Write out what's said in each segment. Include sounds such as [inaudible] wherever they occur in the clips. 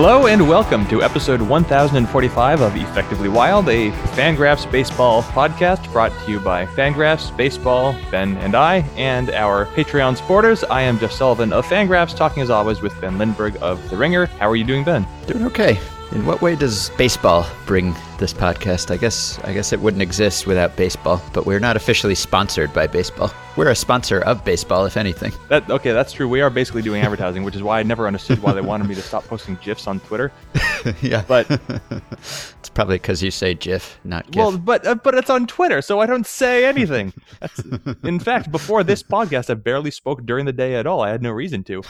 Hello and welcome to episode 1045 of Effectively Wild, a Fangraphs baseball podcast brought to you by Fangraphs Baseball, Ben and I, and our Patreon supporters. I am Jeff Sullivan of Fangraphs, talking as always with Ben Lindbergh of The Ringer. How are you doing, Ben? Doing okay. In what way does baseball bring this podcast? I guess I guess it wouldn't exist without baseball, but we're not officially sponsored by baseball. We're a sponsor of baseball, if anything. That okay, that's true. We are basically doing advertising, which is why I never understood why they wanted me to stop posting gifs on Twitter. [laughs] yeah, But [laughs] it's probably because you say GIF, not GIF. well, but uh, but it's on Twitter, so I don't say anything. That's, in [laughs] fact, before this podcast, I barely spoke during the day at all. I had no reason to.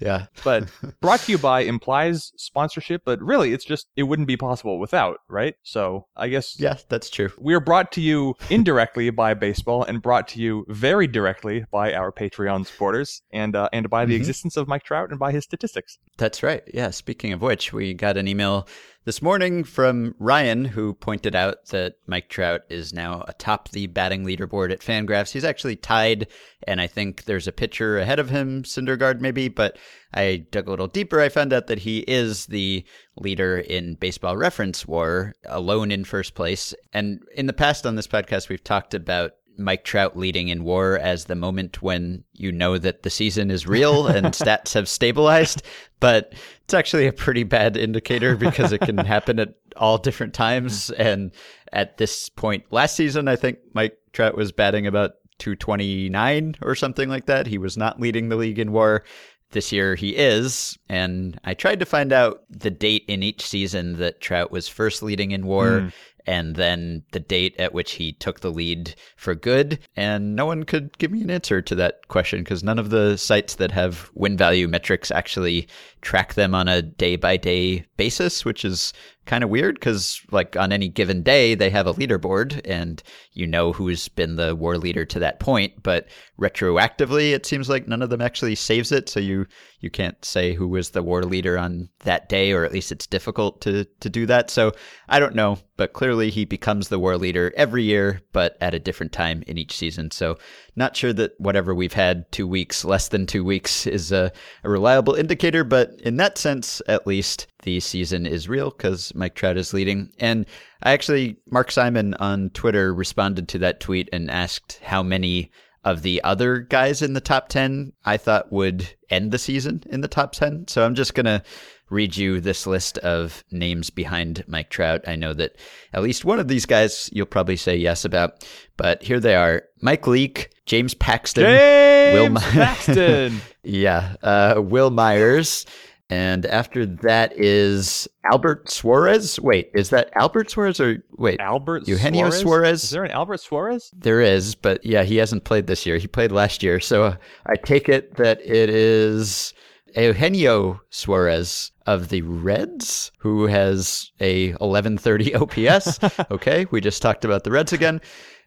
yeah, But brought to you by implies sponsorship, but really, it's just it wouldn't be possible without, right? So I guess yeah, that's true. We're brought to you indirectly by baseball and brought to you very directly by our Patreon supporters and uh, and by the Mhm. existence of Mike Trout and by his statistics. That's right. Yeah. Speaking of which, we got an email this morning from Ryan who pointed out that Mike Trout is now atop the batting leaderboard at Fangraphs. He's actually tied, and I think there's a pitcher ahead of him, Syndergaard maybe. But I dug a little deeper. I found out that he is the leader in Baseball Reference War, alone in first place. And in the past on this podcast, we've talked about. Mike Trout leading in war as the moment when you know that the season is real and [laughs] stats have stabilized but it's actually a pretty bad indicator because it can happen at all different times. And at this point last season, I think Mike Trout was batting about 229 or something like that. He was not leading the league in war. This year he is. And I tried to find out the date in each season that Trout was first leading in war. Hmm. And then the date at which he took the lead for good. And no one could give me an answer to that question because none of the sites that have win value metrics actually track them on a day by day basis, which is kind of weird because, like, on any given day, they have a leaderboard and you know who's been the war leader to that point. But retroactively, it seems like none of them actually saves it. So you, you can't say who was the war leader on that day, or at least it's difficult to, to do that. So I don't know, but clearly he becomes the war leader every year, but at a different time in each season. So not sure that whatever we've had two weeks, less than two weeks, is a, a reliable indicator, but in that sense, at least, the season is real because Mike Trout is leading. And I actually, Mark Simon on Twitter responded to that tweet and asked how many of the other guys in the top 10 I thought would end the season in the top 10. So I'm just going to read you this list of names behind Mike Trout. I know that at least one of these guys you'll probably say yes about, but here they are Mike Leake, James Paxton, James Will Paxton. [laughs] yeah, uh, Wil Myers. And after that is Albert Suarez. Wait, is that Albert Suarez or wait? Albert Eugenio Suarez? Suarez? Is there an Albert Suarez? There is, but yeah, he hasn't played this year. He played last year. So I take it that it is Eugenio Suarez of the Reds, who has a 1130 OPS. [laughs] [laughs] okay, we just talked about the Reds again.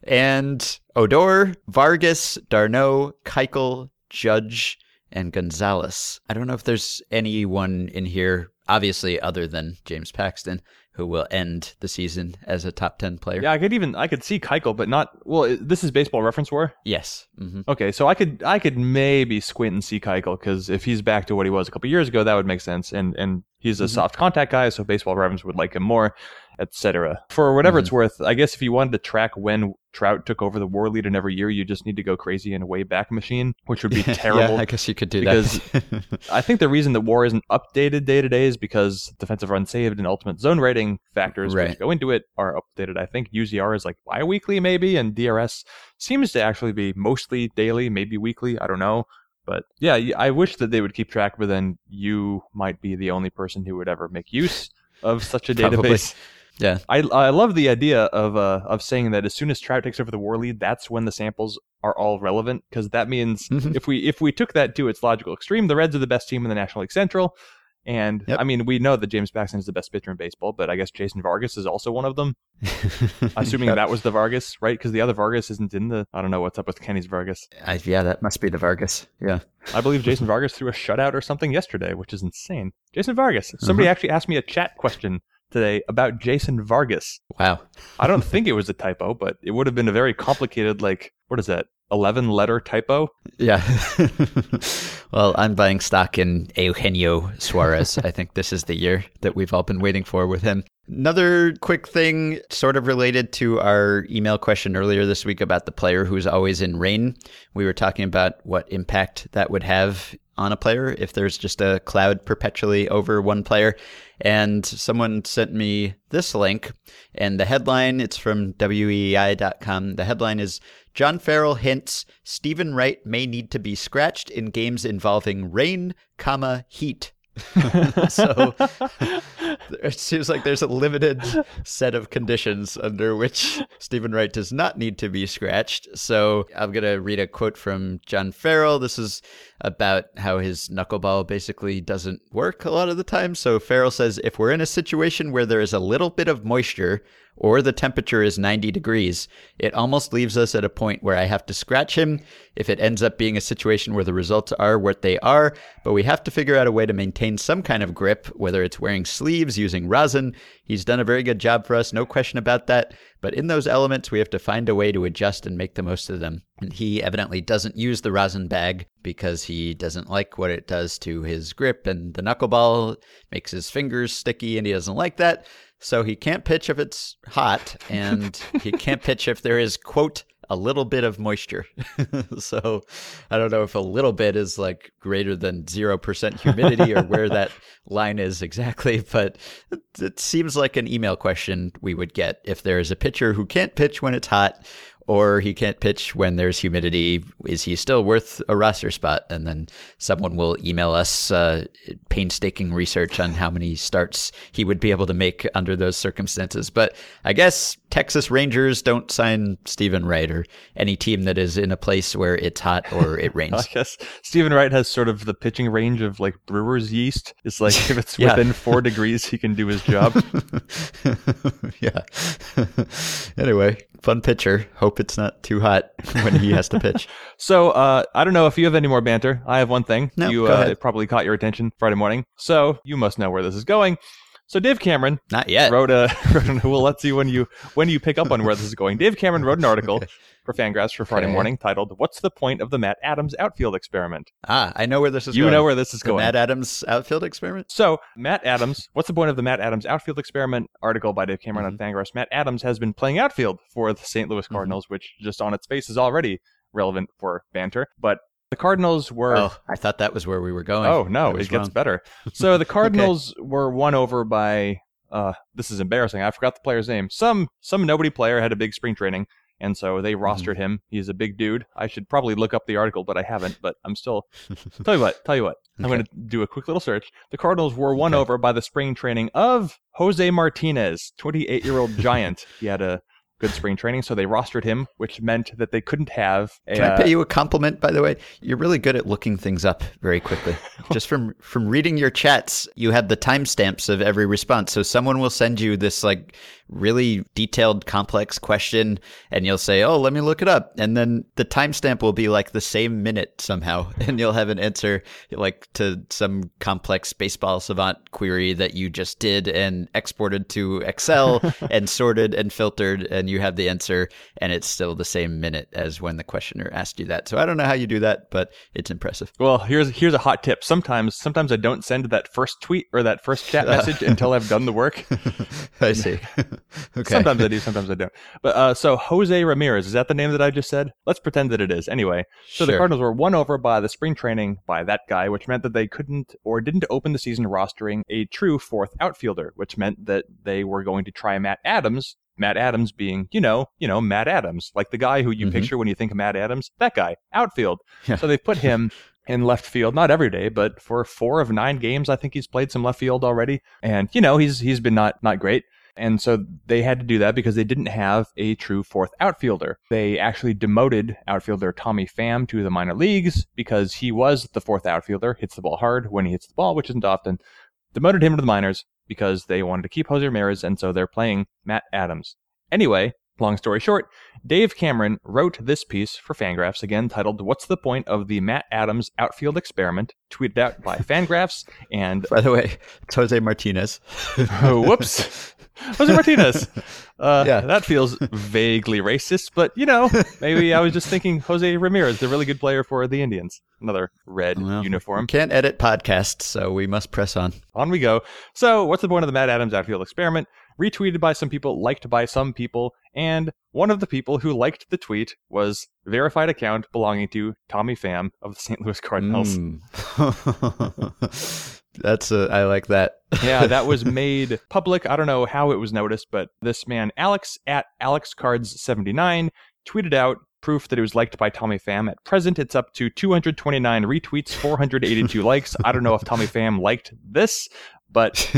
And Odor, Vargas, d'Arnaud, Keuchel, Judge, and Gonzalez. I don't know if there's anyone in here, obviously, other than James Paxton, who will end the season as a top 10 player. Yeah, I could even I could see Keuchel, but not. Well, this is Baseball Reference War. Yes. hmm Okay, so I could I could maybe squint and see Keuchel because if he's back to what he was a couple years ago, that would make sense. And and he's a Mhm. soft contact guy, so Baseball Reference would like him more, etc. For whatever it's worth, I guess if you wanted to track when Trout took over the WAR lead in every year, you just need to go crazy in a way back machine, which would be [laughs] terrible. yeah, I guess you could do because that. [laughs] I think the reason that WAR isn't updated day to day is because defensive run saved and ultimate zone rating factors which go into it are updated. I think UZR is like bi-weekly maybe, and DRS seems to actually be mostly daily, maybe weekly. I don't know. But yeah, I wish that they would keep track, but then you might be the only person who would ever make use of such a [laughs] database. Yeah. I, I love the idea of uh, of saying that as soon as Trout takes over the war lead, that's when the samples are all relevant because that means Mhm. if we if we took that to its logical extreme, the Reds are the best team in the National League Central, and Yep. I mean we know that James Paxton is the best pitcher in baseball, but I guess Jason Vargas is also one of them. [laughs] Assuming Yep. that was the Vargas, right? Because the other Vargas isn't in the. I don't know what's up with Kenny's Vargas. I, yeah, that must be the Vargas. Yeah. I believe Jason [laughs] Vargas threw a shutout or something yesterday, which is insane. Jason Vargas. Somebody Uh-huh. actually asked me a chat question today about Jason Vargas. Wow. I don't [laughs] think it was a typo, but it would have been a very complicated, like, what is that? 11 letter typo. Yeah. [laughs] well, I'm buying stock in Eugenio Suarez. I think this is the year that we've all been waiting for with him. Another quick thing, sort of related to our email question earlier this week about the player who's always in rain. We were talking about what impact that would have on a player if there's just a cloud perpetually over one player. And someone sent me this link, and the headline, it's from weei.com. The headline is John Farrell hints Steven Wright may need to be scratched in games involving rain, comma, heat. [laughs] so it seems like there's a limited set of conditions under which Steven Wright does not need to be scratched. So I'm going to read a quote from John Farrell. This is about how his knuckleball basically doesn't work a lot of the time. So Farrell says if we're in a situation where there is a little bit of moisture, or the temperature is 90 degrees, it almost leaves us at a point where I have to scratch him if it ends up being a situation where the results are what they are. But we have to figure out a way to maintain some kind of grip, whether it's wearing sleeves, using rosin. He's done a very good job for us, no question about that. But in those elements, we have to find a way to adjust and make the most of them. And he evidently doesn't use the rosin bag because he doesn't like what it does to his grip and the knuckleball makes his fingers sticky and he doesn't like that. So he can't pitch if it's hot, and he can't pitch if there is, quote, a little bit of moisture. [laughs] so I don't know if a little bit is like greater than 0% humidity or where that [laughs] line is exactly, but it seems like an email question we would get if there is a pitcher who can't pitch when it's hot or he can't pitch when there's humidity. Is he still worth a roster spot? And then someone will email us uh, painstaking research on how many starts he would be able to make under those circumstances. But I guess Texas Rangers don't sign Steven Wright or any team that is in a place where it's hot or [laughs] it rains. I guess Steven Wright has sort of the pitching range of like brewer's yeast. It's like if it's [laughs] yeah. within four degrees, he can do his job. [laughs] yeah. anyway, fun pitcher. Hope it's not too hot when he has to [laughs] pitch. so uh, I don't know if you have any more banter. I have one thing. No, you go uh, it probably caught your attention Friday morning. So you must know where this is going. So Dave Cameron, not yet, wrote a. [laughs] well, let's see when you when you pick up on where this is going. Dave Cameron wrote an [laughs] article. For Fangraphs for Friday okay. morning titled "What's the point of the Matt Adams outfield experiment?" Ah, I know where this is. You going. know where this is the going. Matt Adams outfield experiment. So Matt Adams, what's the point of the Matt Adams outfield experiment? Article by Dave Cameron mm-hmm. on Fangraphs. Matt Adams has been playing outfield for the St. Louis mm-hmm. Cardinals, mm-hmm. which just on its face is already relevant for banter, but the Cardinals were. Oh, I thought that was where we were going. Oh no, it gets better. [laughs] So the Cardinals okay. were won over by uh, this is embarrassing. I forgot the player's name. Some some nobody player had a big spring training, and so they mm-hmm. rostered mm-hmm. him. He's a big dude. I should probably look up the article, but I haven't. But I'm still. tell you what. Tell you what. Okay. I'm going to do a quick little search. The Cardinals were won okay. over by the spring training of Jose Martinez, 28 year old giant. He had a good spring training, so they rostered him, which meant that they couldn't have. A, Can I pay uh, you a compliment, by the way? You're really good at looking things up very quickly. [laughs] Just from from reading your chats, you have the timestamps of every response. So someone will send you this like really detailed, complex question, and you'll say, "Oh, let me look it up," and then the timestamp will be like the same minute somehow, [laughs] and you'll have an answer like to some complex baseball savant query that you just did and exported to Excel [laughs] and sorted and filtered, and you have the answer, and it's still the same minute as when the questioner asked you that. So I don't know how you do that, but it's impressive. Well, here's here's a hot tip. Sometimes sometimes I don't send that first tweet or that first chat [laughs] message until I've done the work. [laughs] I see. [laughs] okay. Sometimes I do, sometimes I don't. But uh, so Jose Ramirez, is that the name that I just said? Let's pretend that it is. Anyway, so sure. the Cardinals were won over by the spring training by that guy, which meant that they couldn't or didn't open the season rostering a true fourth outfielder, which meant that they were going to try Matt Adams. Matt Adams being, you know, you know, Matt Adams, like the guy who you mm-hmm. picture when you think of Matt Adams, that guy, outfield. Yeah. So they put him in left field, not every day, but for four of nine games, I think he's played some left field already. And, you know, he's he's been not not great. And so they had to do that because they didn't have a true fourth outfielder. They actually demoted outfielder Tommy Pham to the minor leagues because he was the fourth outfielder, hits the ball hard when he hits the ball, which isn't often. Demoted him to the minors because they wanted to keep Jose Ramirez, and so they're playing Matt Adams. Anyway, long story short, Dave Cameron wrote this piece for Fangraphs, again titled What's the Point of the Matt Adams Outfield Experiment, tweeted out by [laughs] Fangraphs. And by the way, it's Jose Martinez. oh, [laughs] whoops. [laughs] Jose Martinez. [laughs] Uh, Yeah. That feels vaguely racist, but you know, maybe I was just thinking Jose Ramirez, the really good player for the Indians. Another red Well, uniform. Can't edit podcasts, so we must press on. On we go. So, what's the point of the Matt Adams outfield experiment? Retweeted by some people, liked by some people, and one of the people who liked the tweet was verified account belonging to Tommy Pham of the St. Louis Cardinals. Mm. [laughs] That's a, I like that. [laughs] yeah, that was made public. I don't know how it was noticed, but this man, Alex at AlexCards79, tweeted out proof that it was liked by Tommy Pham. At present, it's up to 229 retweets, 482 [laughs] likes. I don't know if Tommy Pham liked this, but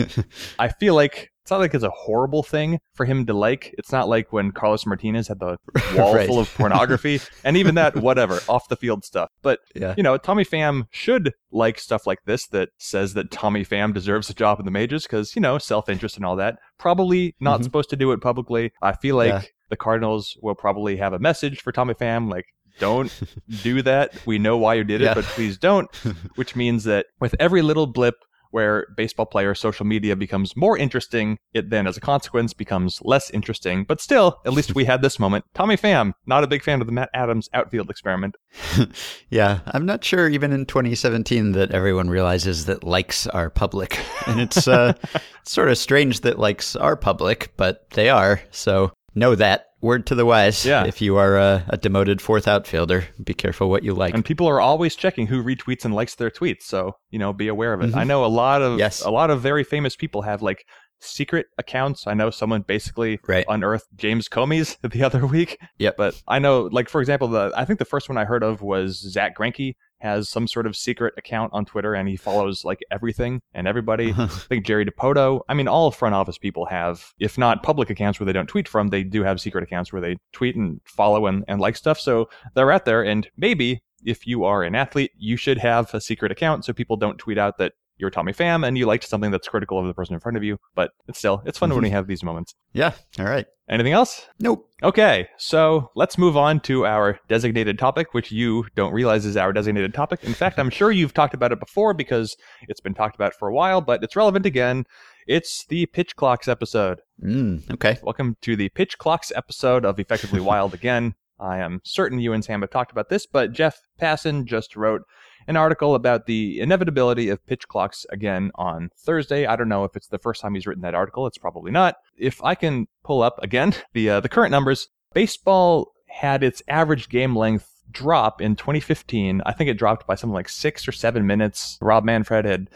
I feel like it's not like it's a horrible thing for him to like. It's not like when Carlos Martinez had the [laughs] wall Right. full of pornography, and even that, whatever, [laughs] off the field stuff. But yeah. you know, Tommy Pham should like stuff like this that says that Tommy Pham deserves a job in the majors because, you know, self interest and all that. Probably not Mhm. supposed to do it publicly. I feel like Yeah. the Cardinals will probably have a message for Tommy Pham like, don't [laughs] do that. We know why you did it, Yeah. but please don't. Which means that with every little blip where baseball player social media becomes more interesting, it then, as a consequence, becomes less interesting. But still, at least we had this moment. Tommy Pham, not a big fan of the Matt Adams outfield experiment. [laughs] yeah, I'm not sure even in 2017 that everyone realizes that likes are public. [laughs] And it's uh, [laughs] sort of strange that likes are public, but they are. So know that. Word to the wise. Yeah. If you are a, a demoted fourth outfielder, be careful what you like. and people are always checking who retweets and likes their tweets so you know be aware of it Mhm. i know a lot of Yes. a lot of very famous people have like secret accounts i know someone basically Right. unearthed james comey's [laughs] the other week Yeah. but i know like for example the i think the first one i heard of was Zack Greinke has some sort of secret account on twitter and he follows like everything and everybody [laughs] I think Jerry Dipoto. I mean, all front office people have, if not public accounts where they don't tweet from, they do have secret accounts where they tweet and follow and, and like stuff. So they're out there. And maybe if you are an athlete, you should have a secret account so people don't tweet out that you're Tommy Pham and you liked something that's critical of the person in front of you. But it's still, it's fun when we have these moments. yeah. All right. Anything else? Nope. Okay, so let's move on to our designated topic, which you don't realize is our designated topic. In fact, I'm sure you've talked about it before because it's been talked about for a while, but it's relevant again. It's the Pitch Clocks episode. Mm, okay. Welcome to the Pitch Clocks episode of Effectively [laughs] Wild again. I am certain you and Sam have talked about this, but Jeff Passan just wrote an article about the inevitability of pitch clocks again on Thursday. I don't know if it's the first time he's written that article. It's probably not. If I can pull up again [laughs] the uh, the current numbers, baseball had its average game length drop in 2015. I think it dropped by something like six or seven minutes. Rob Manfred had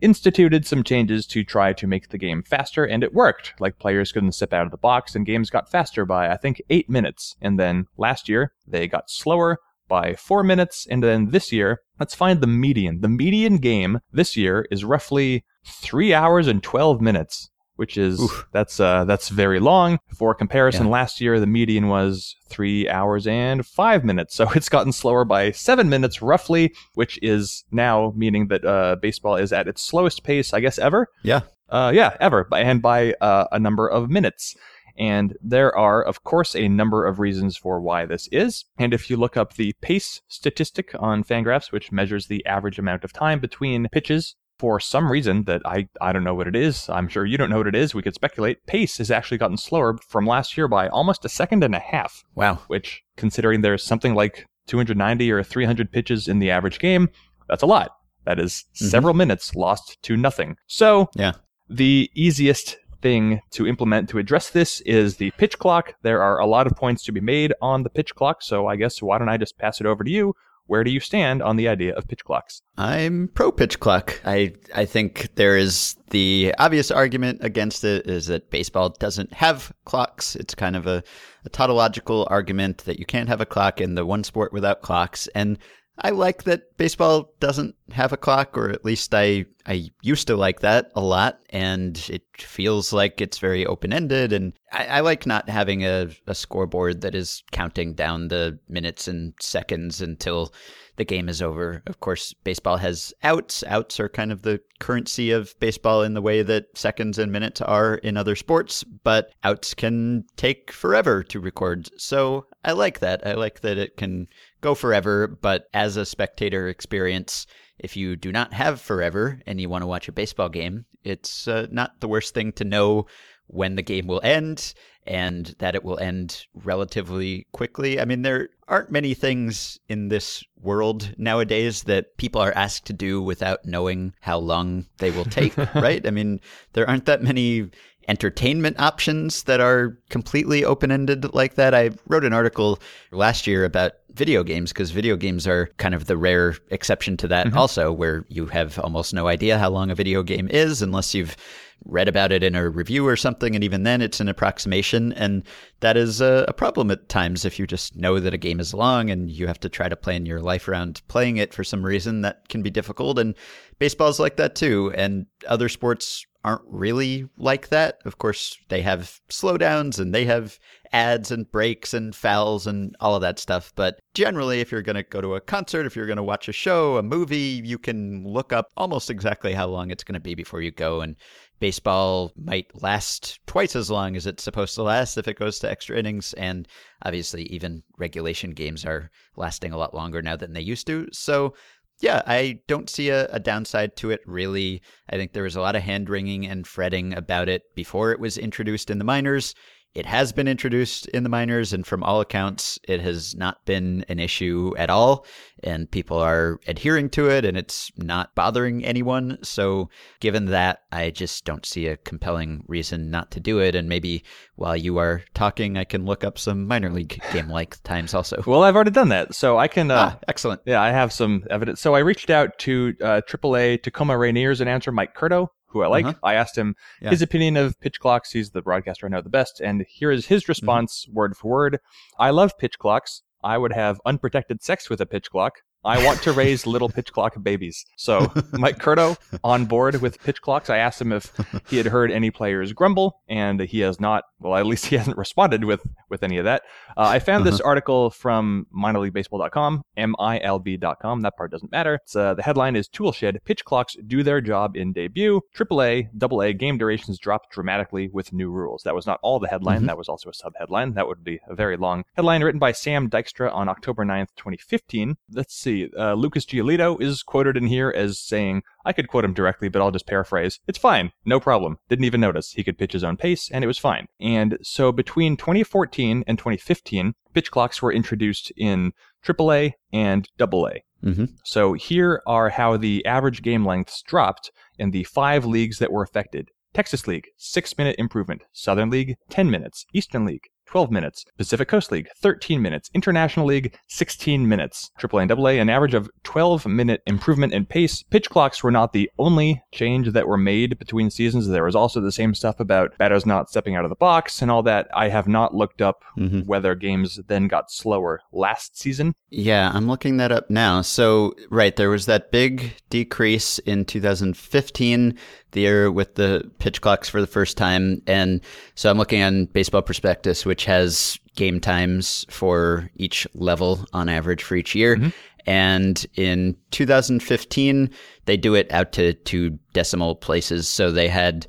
instituted some changes to try to make the game faster, and it worked. Like players couldn't step out of the box, and games got faster by I think eight minutes. And then last year they got slower by four minutes, and then this year let's find the median. The median game this year is roughly three hours and twelve minutes. Which is Oof. that's uh that's very long. For comparison, Yeah. last year the median was three hours and five minutes. So [laughs] it's gotten slower by seven minutes roughly, which is now meaning that uh, baseball is at its slowest pace, I guess, ever. Yeah. Uh, yeah, ever, and by uh, a number of minutes. And there are, of course, a number of reasons for why this is. And if you look up the pace statistic on Fangraphs, which measures the average amount of time between pitches, for some reason that I, I don't know what it is, I'm sure you don't know what it is, we could speculate, pace has actually gotten slower from last year by almost a second and a half Wow. which considering there's something like 290 or 300 pitches in the average game, that's a lot. That is Mhm. several minutes lost to nothing. So, Yeah. the easiest thing to implement to address this is the pitch clock. There are a lot of points to be made on the pitch clock, so I guess why don't I just pass it over to you? Where do you stand on the idea of pitch clocks? I'm pro pitch clock. I I think there is the obvious argument against it is that baseball doesn't have clocks. It's kind of a, a tautological argument that you can't have a clock in the one sport without clocks. And I like that baseball doesn't have a clock, or at least I I used to like that a lot, and it feels like it's very open ended. And I, I like not having a, a scoreboard that is counting down the minutes and seconds until the game is over. Of course, baseball has outs. Outs are kind of the currency of baseball in the way that seconds and minutes are in other sports, but outs can take forever to record. So I like that. I like that it can go forever, but as a spectator experience, if you do not have forever and you want to watch a baseball game, it's uh, not the worst thing to know when the game will end and that it will end relatively quickly. I mean, there aren't many things in this world nowadays that people are asked to do without knowing how long they will take, [laughs] right? I mean, there aren't that many entertainment options that are completely open ended like that. I wrote an article last year about video games because video games are kind of the rare exception to that, mm-hmm. also, where you have almost no idea how long a video game is unless you've read about it in a review or something, and even then it's an approximation. And that is a, a, problem at times if you just know that a game is long and you have to try to plan your life around playing it for some reason. That can be difficult. And baseball's like that too. And other sports aren't really like that. Of course, they have slowdowns and they have ads and breaks and fouls and all of that stuff. But generally, if you're going to go to a concert, if you're going to watch a show, a movie, you can look up almost exactly how long it's going to be before you go. And baseball might last twice as long as it's supposed to last if it goes to extra innings. And obviously, even regulation games are lasting a lot longer now than they used to. So, yeah, I don't see a, a downside to it really. I think there was a lot of hand wringing and fretting about it before it was introduced in the minors. It has been introduced in the minors, and from all accounts, it has not been an issue at all. And people are adhering to it, and it's not bothering anyone. So, given that, I just don't see a compelling reason not to do it. And maybe while you are talking, I can look up some minor league game [laughs] like times also. Well, I've already done that. So I can. Uh, ah, excellent. Yeah, I have some evidence. So I reached out to uh, AAA Tacoma Rainiers and answer Mike Curto who I like. Uh-huh. I asked him yeah. his opinion of pitch clocks. He's the broadcaster I know the best. And here is his mm-hmm. response mm-hmm. word for word. I love pitch clocks. I would have unprotected sex with a pitch clock. I want to raise little pitch clock babies. So [laughs] Mike Curto on board with pitch clocks. I asked him if he had heard any players grumble, and he has not. Well, at least he [laughs] hasn't responded with with any of that. Uh, I found uh-huh. this article from minorleaguebaseball.com, milb.com. That part doesn't matter. Uh, the headline is Toolshed pitch clocks do their job in debut. AAA, AA game durations drop dramatically with new rules. That was not all the headline. Mm-hmm. That was also a sub headline. That would be a very long headline written by Sam Dykstra on October 9th, 2015. Let's see see. Uh, Lucas Giolito is quoted in here as saying, I could quote him directly, but I'll just paraphrase. It's fine. No problem. Didn't even notice. He could pitch his own pace, and it was fine. And so between 2014 and 2015, pitch clocks were introduced in AAA and AA. Mm-hmm. So here are how the average game lengths dropped in the five leagues that were affected. Texas League, 6 minute improvement. Southern League, 10 minutes. Eastern League, 12 minutes. Pacific Coast League, 13 minutes. International League, 16 minutes. Triple AAA and AA, an average of 12 minute improvement in pace. Pitch clocks were not the only change that were made between seasons. There was also the same stuff about batters not stepping out of the box and all that. I have not looked up mm-hmm. whether games then got slower last season. Yeah, I'm looking that up now. So, right, there was that big decrease in 2015 the year with the pitch clocks for the first time. And so I'm looking on Baseball Prospectus, which has game times for each level on average for each year. Mm-hmm. And in 2015, they do it out to two decimal places. So they had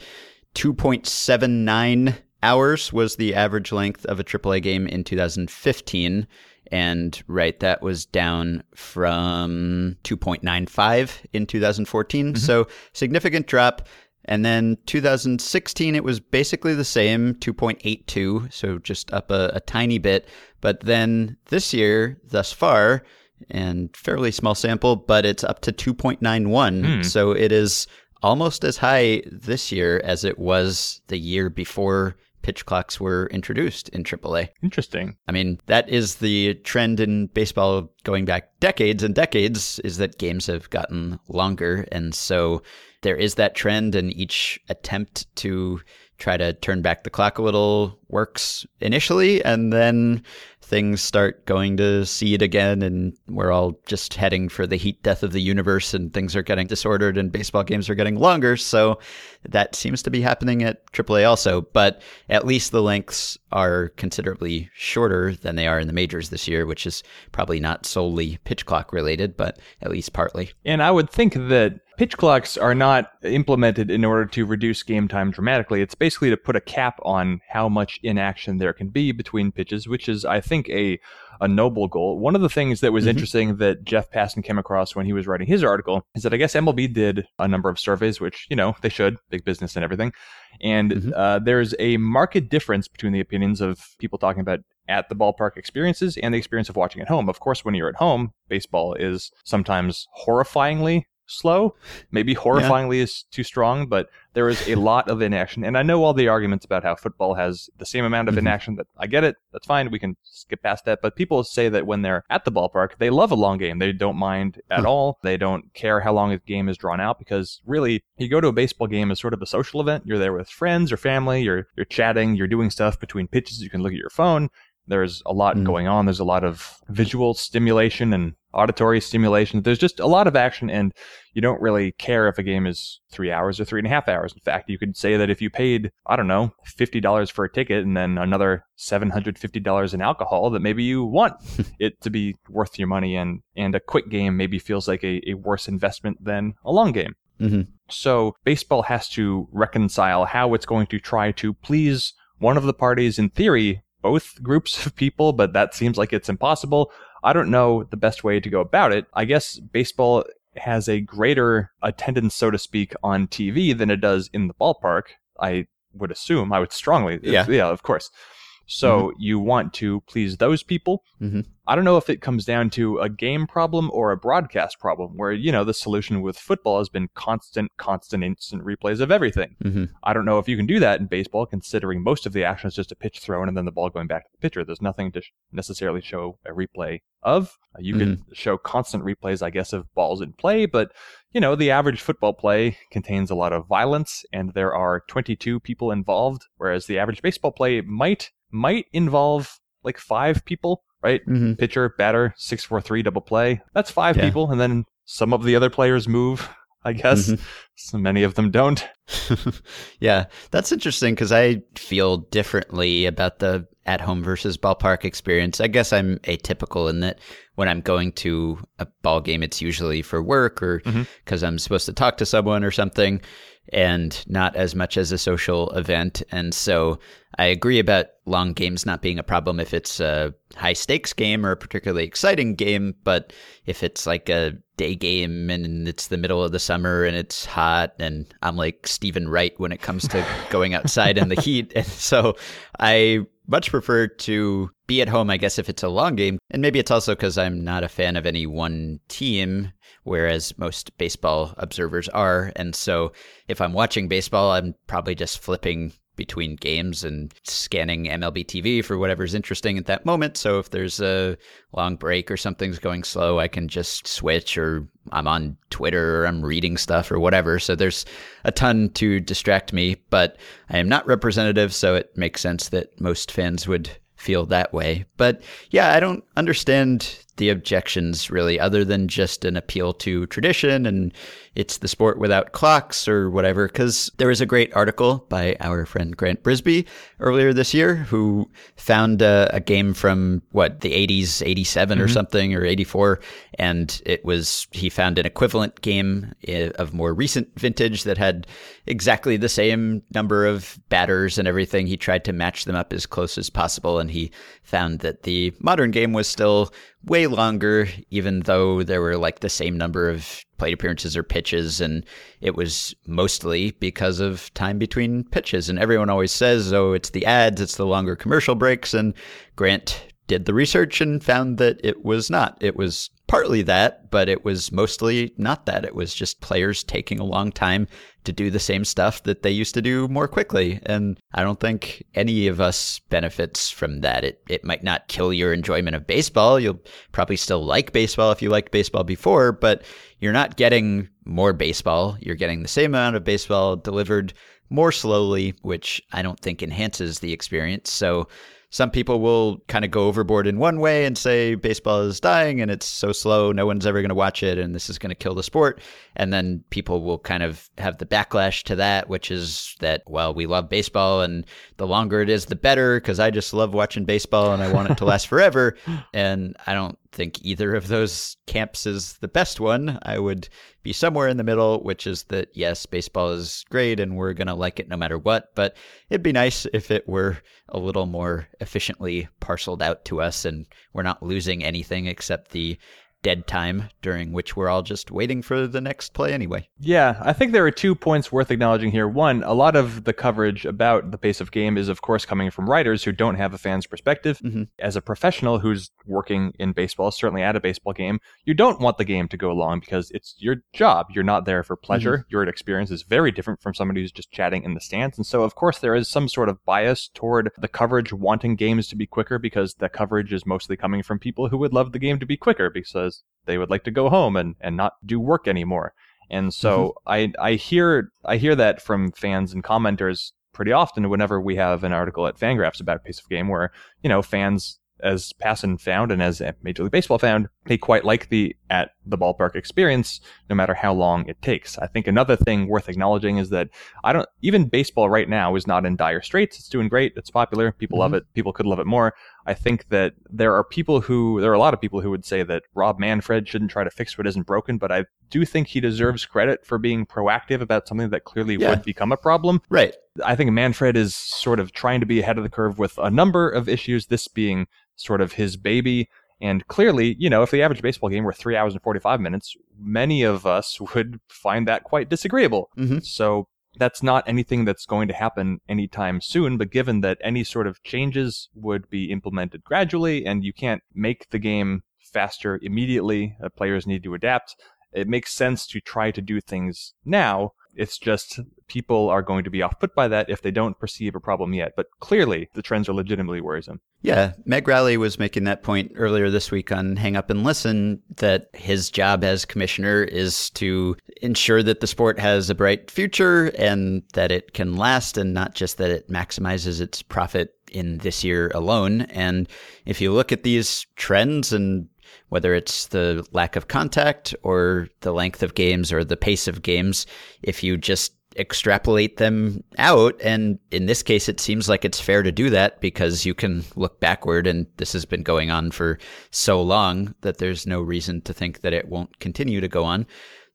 2.79 hours was the average length of a AAA game in 2015. And right, that was down from 2.95 in 2014. Mm-hmm. So significant drop. And then 2016, it was basically the same, 2.82, so just up a, a, tiny bit. But then this year, thus far, and fairly small sample, but it's up to 2.91. Mm. So it is almost as high this year as it was the year before pitch clocks were introduced in AAA. Interesting. I mean, that is the trend in baseball going back decades and decades is that games have gotten longer. And so there is that trend, and each attempt to try to turn back the clock a little works initially, and then things start going to seed again, and we're all just heading for the heat death of the universe, and things are getting disordered, and baseball games are getting longer. So that seems to be happening at AAA also, but at least the lengths are considerably shorter than they are in the majors this year, which is probably not solely pitch clock related, but at least partly. And I would think that pitch clocks are not implemented in order to reduce game time dramatically. It's basically to put a cap on how much inaction there can be between pitches, which is, I think, a a noble goal. One of the things that was Mhm. interesting that Jeff Passan came across when he was writing his article is that I guess MLB did a number of surveys, which, you know, they should, big business and everything. And Mhm. uh, there's a marked difference between the opinions of people talking about at the ballpark experiences and the experience of watching at home. Of course, when you're at home, baseball is sometimes horrifyingly slow. Maybe horrifyingly is too strong, but there is a lot of inaction. And I know all the arguments about how football has the same amount of Mhm. inaction that I get it. That's fine. We can skip past that. But people say that when they're at the ballpark, they love a long game. They don't mind at all. They don't care how long a game is drawn out because really you go to a baseball game as sort of a social event. You're there with friends or family, you're you're chatting, you're doing stuff between pitches, you can look at your phone. There's a lot Mm. going on. There's a lot of visual stimulation and auditory stimulation. There's just a lot of action, and you don't really care if a game is three hours or three and a half hours. In fact, you could say that if you paid, I don't know, $50 for a ticket and then another $750 in alcohol, that maybe you want [laughs] it to be worth your money, and, and a quick game maybe feels like a, a worse investment than a long game. Mhm. So baseball has to reconcile how it's going to try to please one of the parties in theory, both groups of people, but that seems like it's impossible. I don't know the best way to go about it. I guess baseball has a greater attendance, so to speak, on TV than it does in the ballpark. I would assume, I would strongly, Yeah. yeah, of course. So you want to please those people. Mhm. I don't know if it comes down to a game problem or a broadcast problem, where you know the solution with football has been constant, constant, instant replays of everything. Mhm. I don't know if you can do that in baseball, considering most of the action is just a pitch thrown and then the ball going back to the pitcher. There's nothing to sh- necessarily show a replay of. Uh, You can show constant replays, I guess, of balls in play, but you know, the average football play contains a lot of violence, and there are 22 people involved, whereas the average baseball play might might involve like five people, right? Mhm. Pitcher, batter, six, four, three, double play. That's five Yeah. people, and then some of the other players move. [laughs] I guess Mhm. so many of them don't. [laughs] [laughs] yeah, that's interesting because I feel differently about the at home versus ballpark experience. I guess I'm atypical in that when I'm going to a ball game, it's usually for work or because I'm supposed to talk to someone or something, and not as much as a social event. And so I agree about long games not being a problem if it's a high stakes game or a particularly exciting game. But if it's like a day game and it's the middle of the summer and it's hot and I'm like Steven Wright when it comes to [laughs] going outside in the heat. And so I much prefer to be at home, I guess, if it's a long game. And maybe it's also because I'm not a fan of any one team, whereas most baseball observers are. And so if I'm watching baseball, I'm probably just flipping between games and scanning MLB TV for whatever's interesting at that moment. So if there's a long break or something's going slow, I can just switch or I'm on Twitter or I'm reading stuff or whatever. So there's a ton to distract me, but I am not representative, so it makes sense that most fans would feel that way. But yeah, I don't understand the objections really, other than just an appeal to tradition and it's the sport without clocks or whatever. Because there was a great article by our friend Grant Brisbee earlier this year who found a, a game from what the 80s, 87 or something, or 84. And it was, he found an equivalent game eh, of more recent vintage that had exactly the same number of batters and everything. He tried to match them up as close as possible. And he found that the modern game was still way longer, even though there were like the same number of plate appearances or pitches. And it was mostly because of time between pitches. And everyone always says, oh, it's the ads, it's the longer commercial breaks. And Grant did the research and found that it was not. It was partly that, but it was mostly not that. It was just players taking a long time to do the same stuff that they used to do more quickly. And I don't think any of us benefits from that. It it might not kill your enjoyment of baseball. You'll probably still like baseball if you liked baseball before, but you're not getting more baseball. You're getting the same amount of baseball delivered more slowly, which I don't think enhances the experience. So some people will kind of go overboard in one way and say baseball is dying and it's so slow, no one's ever going to watch it and this is going to kill the sport. And then people will kind of have the backlash to that, which is that, well, we love baseball and the longer it is, the better because I just love watching baseball and I want it to last [laughs] forever. And I don't think either of those camps is the best one. I would be somewhere in the middle, which is that yes, baseball is great and we're going to like it no matter what, but it'd be nice if it were a little more efficiently parceled out to us and we're not losing anything except the dead time during which we're all just waiting for the next play anyway. Yeah, I think there are two points worth acknowledging here. One, a lot of the coverage about the pace of game is, of course, coming from writers who don't have a fan's perspective. Mm-hmm. As a professional who's working in baseball, certainly at a baseball game, you don't want the game to go long because it's your job. You're not there for pleasure. Mm-hmm. Your experience is very different from somebody who's just chatting in the stands. And so, of course, there is some sort of bias toward the coverage wanting games to be quicker because the coverage is mostly coming from people who would love the game to be quicker because they would like to go home and, and not do work anymore. And so mm-hmm. I I hear I hear that from fans and commenters pretty often whenever we have an article at Fangraphs about a piece of game where, you know, fans as Passan found and as Major League Baseball found, they quite like the at the ballpark experience, no matter how long it takes. I think another thing worth acknowledging is that I don't even baseball right now is not in dire straits. It's doing great. It's popular. People love mm-hmm. it. People could love it more. I think that there are people who there are a lot of people who would say that Rob Manfred shouldn't try to fix what isn't broken, but I do think he deserves credit for being proactive about something that clearly Yeah. would become a problem. Right. I think Manfred is sort of trying to be ahead of the curve with a number of issues, this being sort of his baby. And clearly, you know, if the average baseball game were three hours and 45 minutes, many of us would find that quite disagreeable. Mhm. So that's not anything that's going to happen anytime soon. But given that any sort of changes would be implemented gradually and you can't make the game faster immediately, uh, players need to adapt. It makes sense to try to do things now. It's just people are going to be off put by that if they don't perceive a problem yet. But clearly, the trends are legitimately worrisome. Yeah, Meg Rowley was making that point earlier this week on Hang Up and Listen that his job as commissioner is to ensure that the sport has a bright future and that it can last and not just that it maximizes its profit in this year alone. And if you look at these trends and whether it's the lack of contact or the length of games or the pace of games, if you just extrapolate them out. And in this case, it seems like it's fair to do that because you can look backward and this has been going on for so long that there's no reason to think that it won't continue to go on.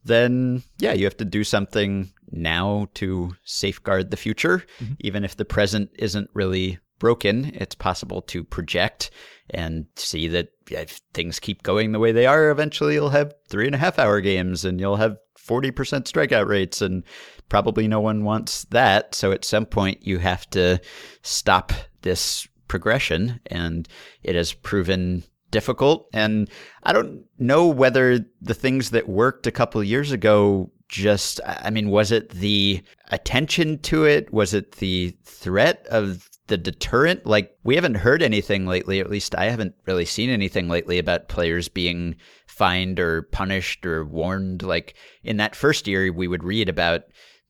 Then, yeah, you have to do something now to safeguard the future. Mm-hmm. Even if the present isn't really broken, it's possible to project and see that if things keep going the way they are, eventually you'll have three and a half hour games and you'll have 40% strikeout rates and probably no one wants that. So at some point you have to stop this progression and it has proven difficult. And I don't know whether the things that worked a couple years ago just, I mean, was it the attention to it? Was it the threat of the deterrent? Like, we haven't heard anything lately, at least I haven't really seen anything lately about players being fined or punished or warned. Like, in that first year, we would read about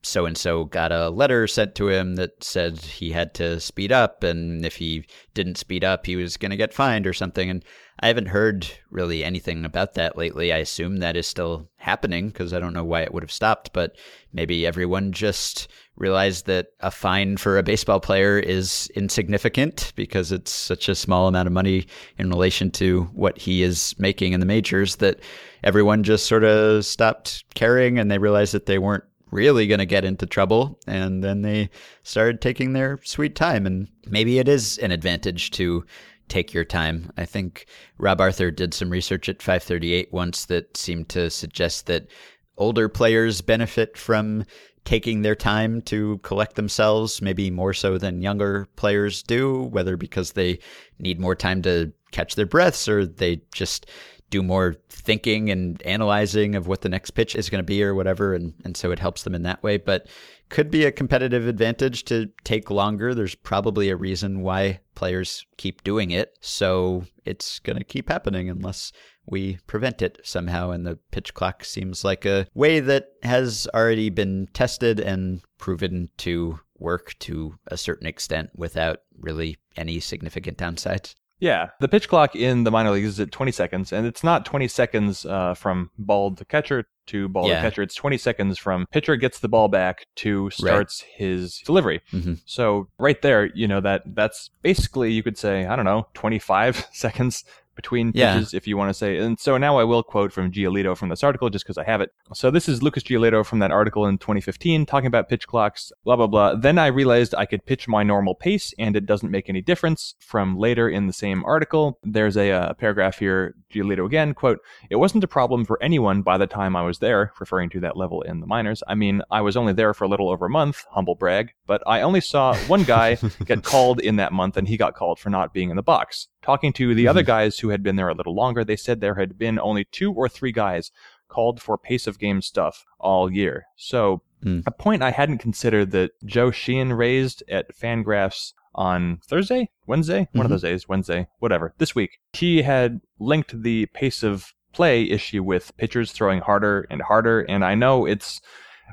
so and so got a letter sent to him that said he had to speed up, and if he didn't speed up, he was going to get fined or something. And I haven't heard really anything about that lately. I assume that is still happening because I don't know why it would have stopped, but maybe everyone just realized that a fine for a baseball player is insignificant because it's such a small amount of money in relation to what he is making in the majors that everyone just sort of stopped caring and they realized that they weren't really going to get into trouble and then they started taking their sweet time and maybe it is an advantage to take your time. I think Rob Arthur did some research at 538 once that seemed to suggest that older players benefit from taking their time to collect themselves, maybe more so than younger players do, whether because they need more time to catch their breaths or they just do more thinking and analyzing of what the next pitch is going to be or whatever. And, and so it helps them in that way. But could be a competitive advantage to take longer. There's probably a reason why players keep doing it. So it's going to keep happening unless we prevent it somehow. And the pitch clock seems like a way that has already been tested and proven to work to a certain extent without really any significant downsides. Yeah, the pitch clock in the minor leagues is at 20 seconds, and it's not 20 seconds uh, from ball to catcher to ball Yeah. to catcher. It's 20 seconds from pitcher gets the ball back to starts his delivery. Mhm. So right there, you know that that's basically you could say I don't know 25 [laughs] seconds between Yeah. pitches, if you want to say. And so now I will quote from Giolito from this article just because I have it. So this is Lucas Giolito from that article in 2015 talking about pitch clocks, blah, blah, blah. Then I realized I could pitch my normal pace and it doesn't make any difference. From later in the same article, there's a uh, paragraph here, Giolito again, quote, it wasn't a problem for anyone by the time I was there, referring to that level in the minors. I mean, I was only there for a little over a month, humble brag, but I only saw one guy [laughs] get called in that month and he got called for not being in the box. Talking to the other guys who had been there a little longer, they said there had been only two or three guys called for pace of game stuff all year. So, Hmm. a point I hadn't considered that Joe Sheehan raised at Fangraphs on Thursday, Wednesday, one of Mhm. those days, Wednesday, whatever, this week. He had linked the pace of play issue with pitchers throwing harder and harder. And I know it's,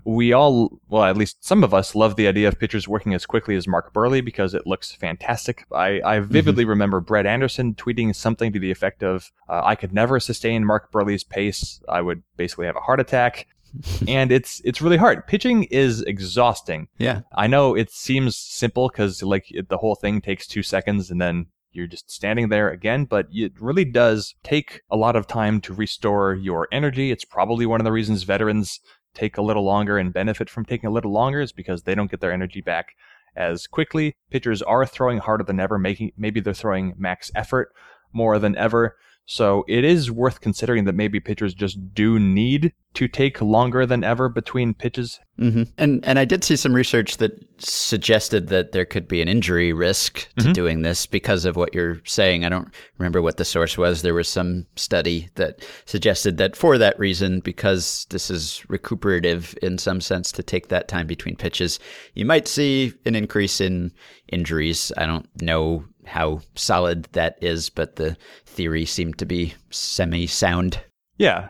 we all, well, at least some of us love the idea of pitchers working as quickly as Mark Buehrle because it looks fantastic. I, I vividly remember Brett Anderson tweeting something to the effect of, uh, I could never sustain Mark Buehrle's pace. I would basically have a heart attack. [laughs] and it's it's really hard. Pitching is exhausting. Yeah. I know it seems simple because like it, the whole thing takes two seconds and then you're just standing there again, but it really does take a lot of time to restore your energy. It's probably one of the reasons veterans take a little longer and benefit from taking a little longer is because they don't get their energy back as quickly. Pitchers are throwing harder than ever, making maybe they're throwing max effort more than ever. So it is worth considering that maybe pitchers just do need to take longer than ever between pitches. hmm And and I did see some research that suggested that there could be an injury risk to Mhm. doing this because of what you're saying. I don't remember what the source was. There was some study that suggested that for that reason, because this is recuperative in some sense to take that time between pitches, you might see an increase in injuries. I don't know how solid that is, but the theory seemed to be semi sound. Yeah,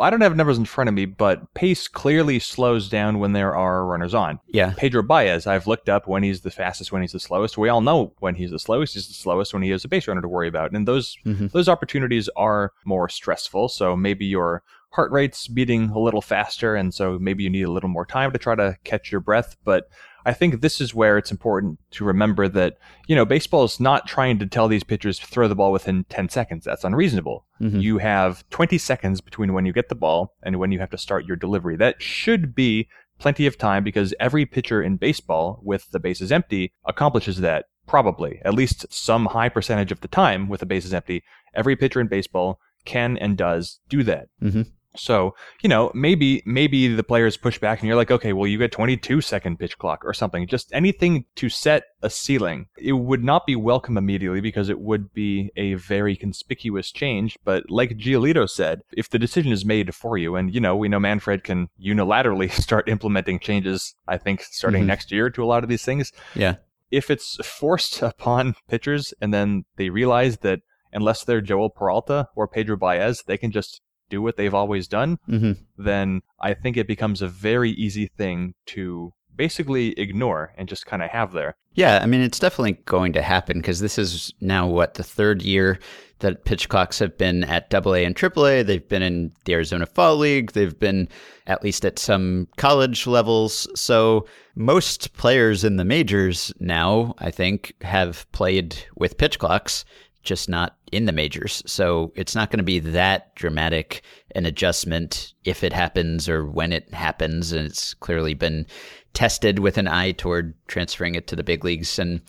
I don't have numbers in front of me, but pace clearly slows down when there are runners on. Yeah. Pedro Baez, I've looked up when he's the fastest, when he's the slowest. We all know when he's the slowest, he's the slowest when he has a base runner to worry about. And those Mhm. those opportunities are more stressful. So maybe your heart rate's beating a little faster, and so maybe you need a little more time to try to catch your breath. But I think this is where it's important to remember that, you know, baseball is not trying to tell these pitchers throw the ball within 10 seconds. That's unreasonable. Mhm. You have 20 seconds between when you get the ball and when you have to start your delivery. That should be plenty of time because every pitcher in baseball with the bases empty accomplishes that probably at least some high percentage of the time with the bases empty. Every pitcher in baseball can and does do that. Mhm. So, you know, maybe maybe the players push back and you're like, okay, well, you get 22 second pitch clock or something. Just anything to set a ceiling. It would not be welcome immediately because it would be a very conspicuous change. But like Giolito said, if the decision is made for you, and you know, we know Manfred can unilaterally [laughs] start implementing changes, I think, starting Mhm. next year to a lot of these things Yeah. if it's forced [laughs] upon pitchers and then they realize that unless they're Joel Peralta or Pedro Baez, they can just do what they've always done, hmm then I think it becomes a very easy thing to basically ignore and just kind of have there. Yeah, I mean, it's definitely going to happen because this is now what the third year that pitch clocks have been at AA and AAA. They've been in the Arizona Fall League. They've been at least at some college levels. So most players in the majors now, I think, have played with pitch clocks, just not in the majors. So it's not going to be that dramatic an adjustment if it happens or when it happens. And it's clearly been tested with an eye toward transferring it to the big leagues. And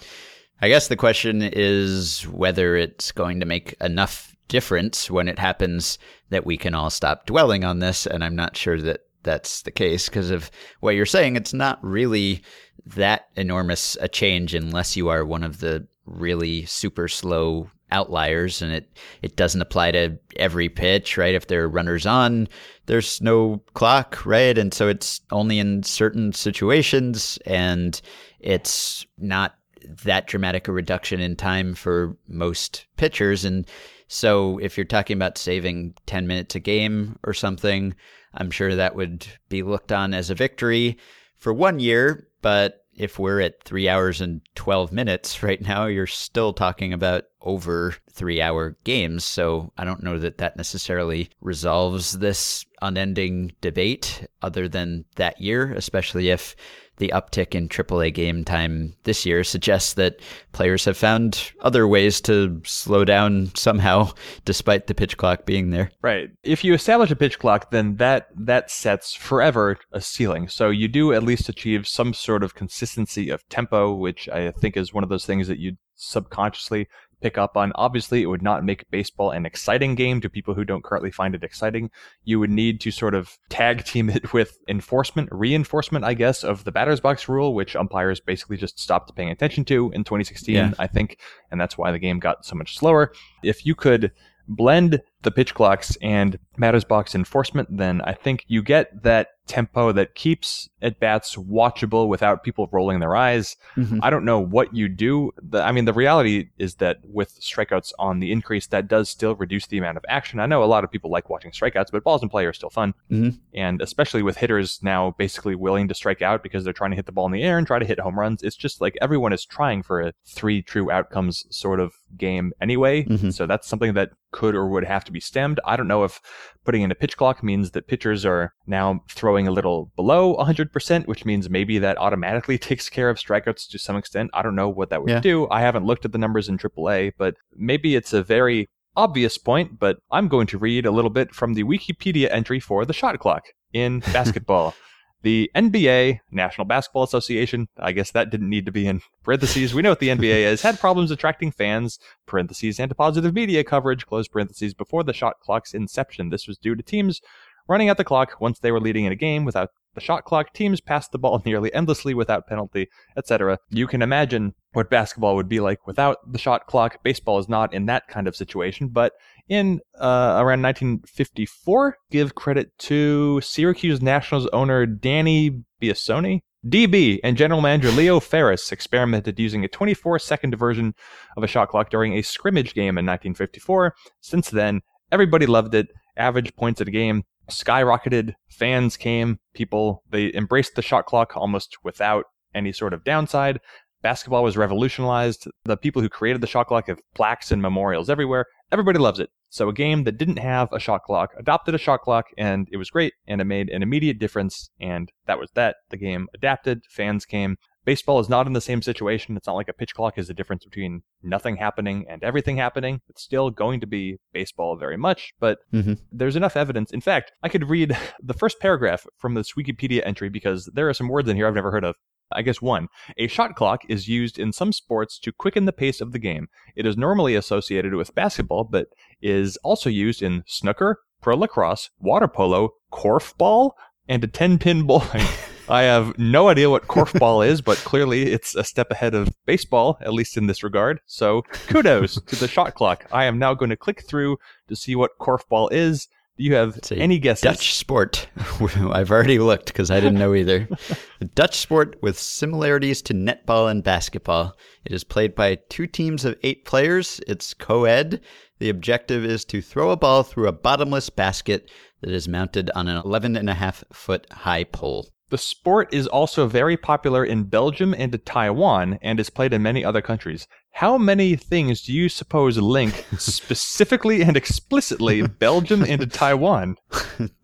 I guess the question is whether it's going to make enough difference when it happens that we can all stop dwelling on this. And I'm not sure that that's the case because of what you're saying. It's not really that enormous a change unless you are one of the really super slow outliers and it it doesn't apply to every pitch right? If there are runners on there's no clock right? And so it's only in certain situations and it's not that dramatic a reduction in time for most pitchers. And so if you're talking about saving 10 minutes a game or something i'm sure that would be looked on as a victory for one year. But if we're at three hours and 12 minutes [laughs] right now, you're still talking about over three hour games. So I don't know that that necessarily resolves this unending debate other than that year, especially if the uptick in AAA game time this year suggests that players have found other ways to slow down somehow, [laughs] despite the pitch clock being there. Right. If you establish a pitch clock, then that that sets forever a ceiling. So you do at least achieve some sort of consistency of tempo, which I think is one of those things that you subconsciously pick up on. Obviously, it would not make baseball an exciting game to people who don't currently find it exciting. You would need to sort of tag team it [laughs] with enforcement, reinforcement, I guess, of the batter's box rule, which umpires basically just stopped paying attention to in 2016, yeah. I think. And that's why the game got so much slower. If you could blend the pitch clocks and batter's box enforcement, then I think you get that tempo that keeps at bats watchable without people rolling their eyes. Mm-hmm. I don't know what you do. The, I mean, the reality is that with strikeouts on the increase, that does still reduce the amount of action. I know a lot of people like watching strikeouts, but balls in play are still fun. Mm-hmm. And especially with hitters now basically willing to strike out because they're trying to hit the ball in the air and try to hit home runs. It's just like everyone is trying for a three true outcomes sort of game anyway. Mm-hmm. So that's something that could or would have to be stemmed. I don't know if putting in a pitch clock means that pitchers are now throwing a little below 100%, which means maybe that automatically [laughs] takes care of strikeouts to some extent. I don't know what that would yeah. do. I haven't looked at the numbers in AAA, but maybe it's a very obvious point, but I'm going to read a little bit from the Wikipedia entry for the shot clock in [laughs] basketball. The NBA, National Basketball Association, I guess that didn't need to be in [laughs] parentheses. We know what the NBA [laughs] is, had problems attracting fans, parentheses, and positive media coverage, close parentheses, before the shot clock's inception. This was due to teams running out the clock once they were leading in a game without the shot clock. Teams passed the ball [laughs] nearly endlessly without penalty, etc. You can imagine what basketball would be like without the shot clock. Baseball is not in that kind of situation, but in uh, around 1954. Give credit to Syracuse Nationals owner Danny Biasone. DB and general manager Leo Ferris experimented using a 24 second version of a shot clock during a scrimmage game in 1954. Since then, everybody loved it. Average points at a game skyrocketed. Fans came. People, they embraced the shot clock almost without any sort of downside. Basketball was revolutionized. The people who created the shot clock have plaques and memorials everywhere. Everybody loves it. So a game that didn't have a shot clock adopted a shot clock and it was great and it made an immediate difference and that was that. The game adapted, fans came. Baseball is not in the same situation. It's not like a pitch clock is the difference between nothing happening and everything happening. It's still going to be baseball very much, but mm-hmm. there's enough evidence. In fact, I could read [laughs] the first paragraph from this Wikipedia entry because there are some words in here I've never heard of. I guess one. A shot clock is used in some sports to quicken the pace of the game. It is normally associated with basketball, but is also used in snooker, pro lacrosse, water polo, korfball, and a 10 pin bowling. [laughs] I have no idea what korfball is, but clearly it's a step ahead of baseball, at least in this regard. So kudos to the shot clock. I am now going to click through to see what korfball is do you have any guesses? Dutch sport. [laughs] I've already looked because I didn't know either. [laughs] Dutch sport with similarities to netball and basketball. It is played by two teams of eight players. It's co ed. The objective is to throw a ball through a bottomless basket that is mounted on an 11 and a half foot high pole. The sport is also very popular in Belgium and Taiwan and is played in many other countries. How many things do you suppose link [laughs] specifically and explicitly Belgium and [laughs] Taiwan?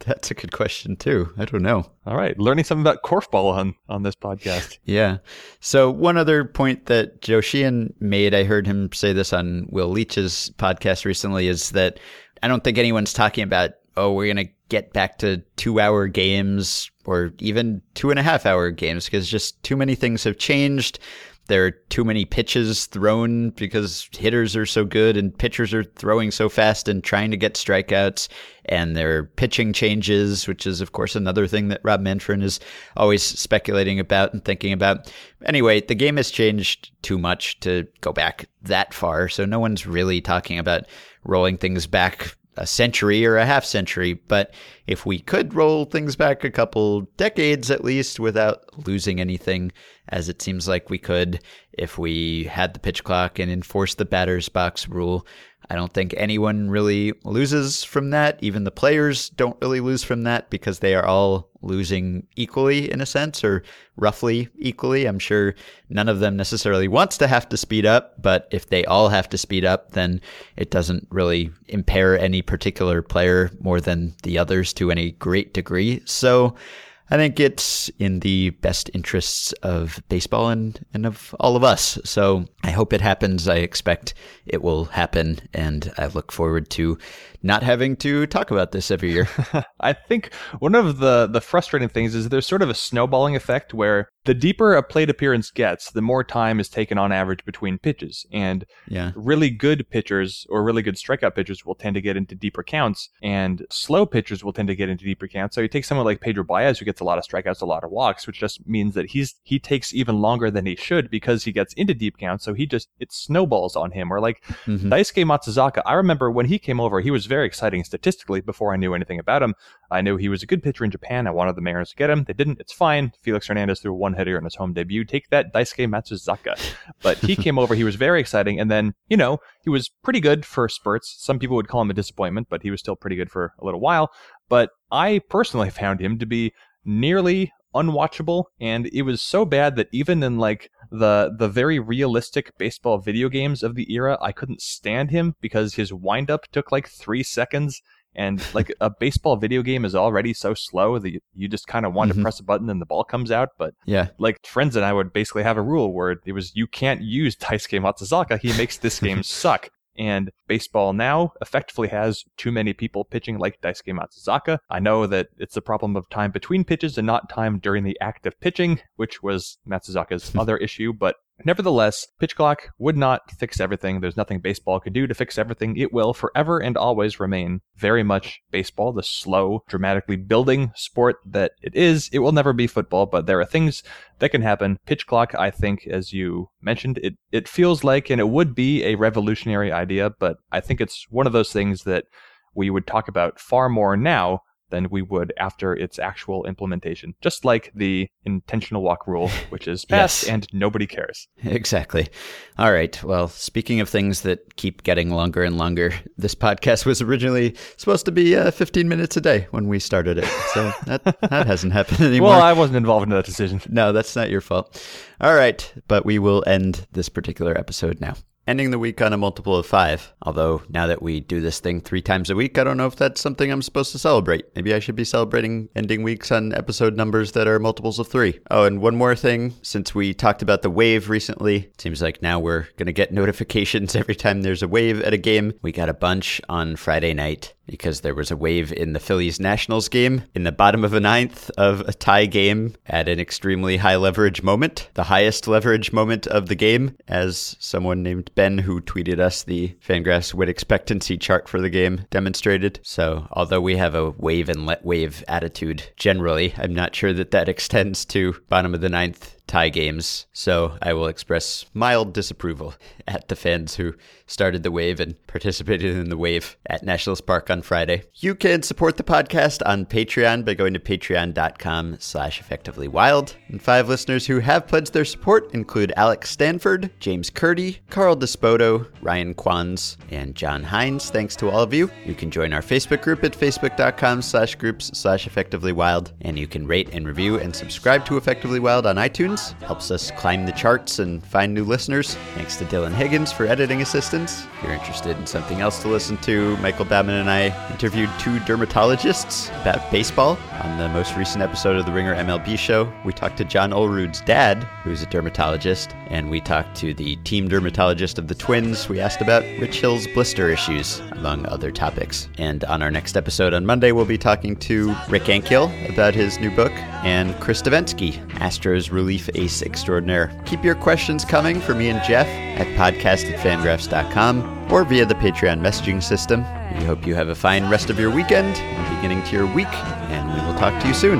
That's a good question too. I don't know. All right, learning something about korfball on on this podcast. [laughs] yeah. So one other point that Joe Sheehan made, I heard him say this on Will Leitch's podcast recently, is that I don't think anyone's talking about oh we're gonna get back to two hour games or even two and a half hour games because just too many things have changed. There are too many pitches thrown because hitters are so good and pitchers are throwing so fast and trying to get strikeouts. And there are pitching changes, which is, of course, another thing that Rob Manfred is always speculating about and thinking about. Anyway, the game has changed too much to go back that far. So no one's really talking about rolling things back a century or a half century, but if we could roll things back a couple decades at least without losing anything, as it seems like we could if we had the pitch clock and enforced the batter's box rule, I don't think anyone really loses from that. Even the players don't really lose from that because they are all losing equally in a sense or roughly equally. I'm sure none of them necessarily wants to have to speed up, but if they all have to speed up, then it doesn't really impair any particular player more than the others to any great degree. So I think it's in the best interests of baseball and, and of all of us. So I hope it happens. I expect it will happen. And I look forward to not having to talk about this every year. [laughs] I think one of the, the frustrating things is there's sort of a snowballing effect where the deeper a plate appearance gets, the more time is taken on average between pitches. And yeah. really good pitchers or really good strikeout pitchers will tend to get into deeper counts, and slow pitchers will tend to get into deeper counts. So you take someone like Pedro Baez, who gets a lot of strikeouts, a lot of walks, which just means that he's he takes even longer than he should because he gets into deep counts. So he just it snowballs on him. Or like mm-hmm. Daisuke Matsuzaka, I remember when he came over, he was very exciting statistically before I knew anything about him. I knew he was a good pitcher in Japan. I wanted the Mariners to get him. They didn't. It's fine. Felix Hernandez threw one hitter in his home debut. Take that, Daisuke Matsuzaka. But he [laughs] came over. He was very exciting. And then, you know, he was pretty good for spurts. Some people would call him a disappointment, but he was still pretty good for a little while. But I personally [laughs] found him to be nearly unwatchable and it was so bad that even in like the the very realistic baseball video games of the era I couldn't stand him because his windup took like 3 seconds and [laughs] like a baseball video game is already so slow that you, just kind of want mm-hmm. to press a button and the ball comes out. But yeah, like friends and I would basically have a rule where it was you can't use Daisuke Matsuzaka. He makes this game [laughs] suck. And baseball now effectively has too many people pitching like Daisuke Matsuzaka. I know that it's a problem of time between pitches and not time during the act of pitching, which was Matsuzaka's [laughs] other issue, but Nevertheless, pitch clock would not fix everything. There's nothing baseball could do to fix everything. It will forever and always remain very much baseball, the slow, dramatically building sport that it is. It will never be football, but there are things that can happen. Pitch clock, I think, as you mentioned, it, it feels like, and it would be a revolutionary idea, but I think it's one of those things that we would talk about far more now than we would after its actual implementation. Just like the intentional walk rule, [laughs] which is passed yes. and nobody cares. Exactly. All right. Well, speaking of things that keep getting longer and longer, this podcast was originally supposed to be uh, 15 minutes a day when we started it. So that, [laughs] that hasn't happened anymore. Well, I wasn't involved in that decision. No, that's not your fault. All right. But we will end this particular episode now ending the week on a multiple of five. Although now that we do this thing three times a week, I don't know if that's something I'm supposed to celebrate. Maybe I should be celebrating ending weeks on episode numbers that are multiples of three. Oh, and one more thing. Since we talked about the wave recently, seems like now we're going to get [laughs] notifications every time there's a wave at a game. We got a bunch on Friday night because there was a wave in the Phillies Nationals game in the bottom of a ninth of a tie game at an extremely high leverage moment, the highest leverage moment of the game, as someone named Ben, who tweeted us the Fangraphs win expectancy chart for the game, demonstrated. So, although we have a wave and let wave attitude generally, I'm not sure that that extends to bottom of the ninth tie games, so I will express mild disapproval at the fans who started the wave and participated in the wave at Nationals Park on Friday. You can support the podcast on Patreon by going to patreon.com slash effectivelywild. And five listeners who have pledged their support include Alex Stanford, James Curdy, Carl Despoto, Ryan Quans, and John Hines. Thanks to all of you. You can join our Facebook group at facebook.com slash groups slash effectivelywild, and you can rate and review and subscribe to Effectively Wild on iTunes iTunes, helps us climb the charts and find new listeners. Thanks to Dylan Higgins for editing assistance. If you're interested in something else to listen to, Michael Bauman and I interviewed two dermatologists about baseball on the most recent episode of the Ringer MLB show. We talked to John Olerud's dad, who's a dermatologist, and we talked to the team dermatologist of the Twins. We asked about Rich Hill's blister issues, among other topics. And on our next episode on Monday, we'll be talking to Rick Ankiel about his new book and Chris Devenski, Astros relief ace extraordinaire. Keep your questions coming for me and Jeff at podcast at fangraphs.com or via the Patreon messaging system. We hope you have a fine rest of your weekend beginning to your week, and we will talk to you soon.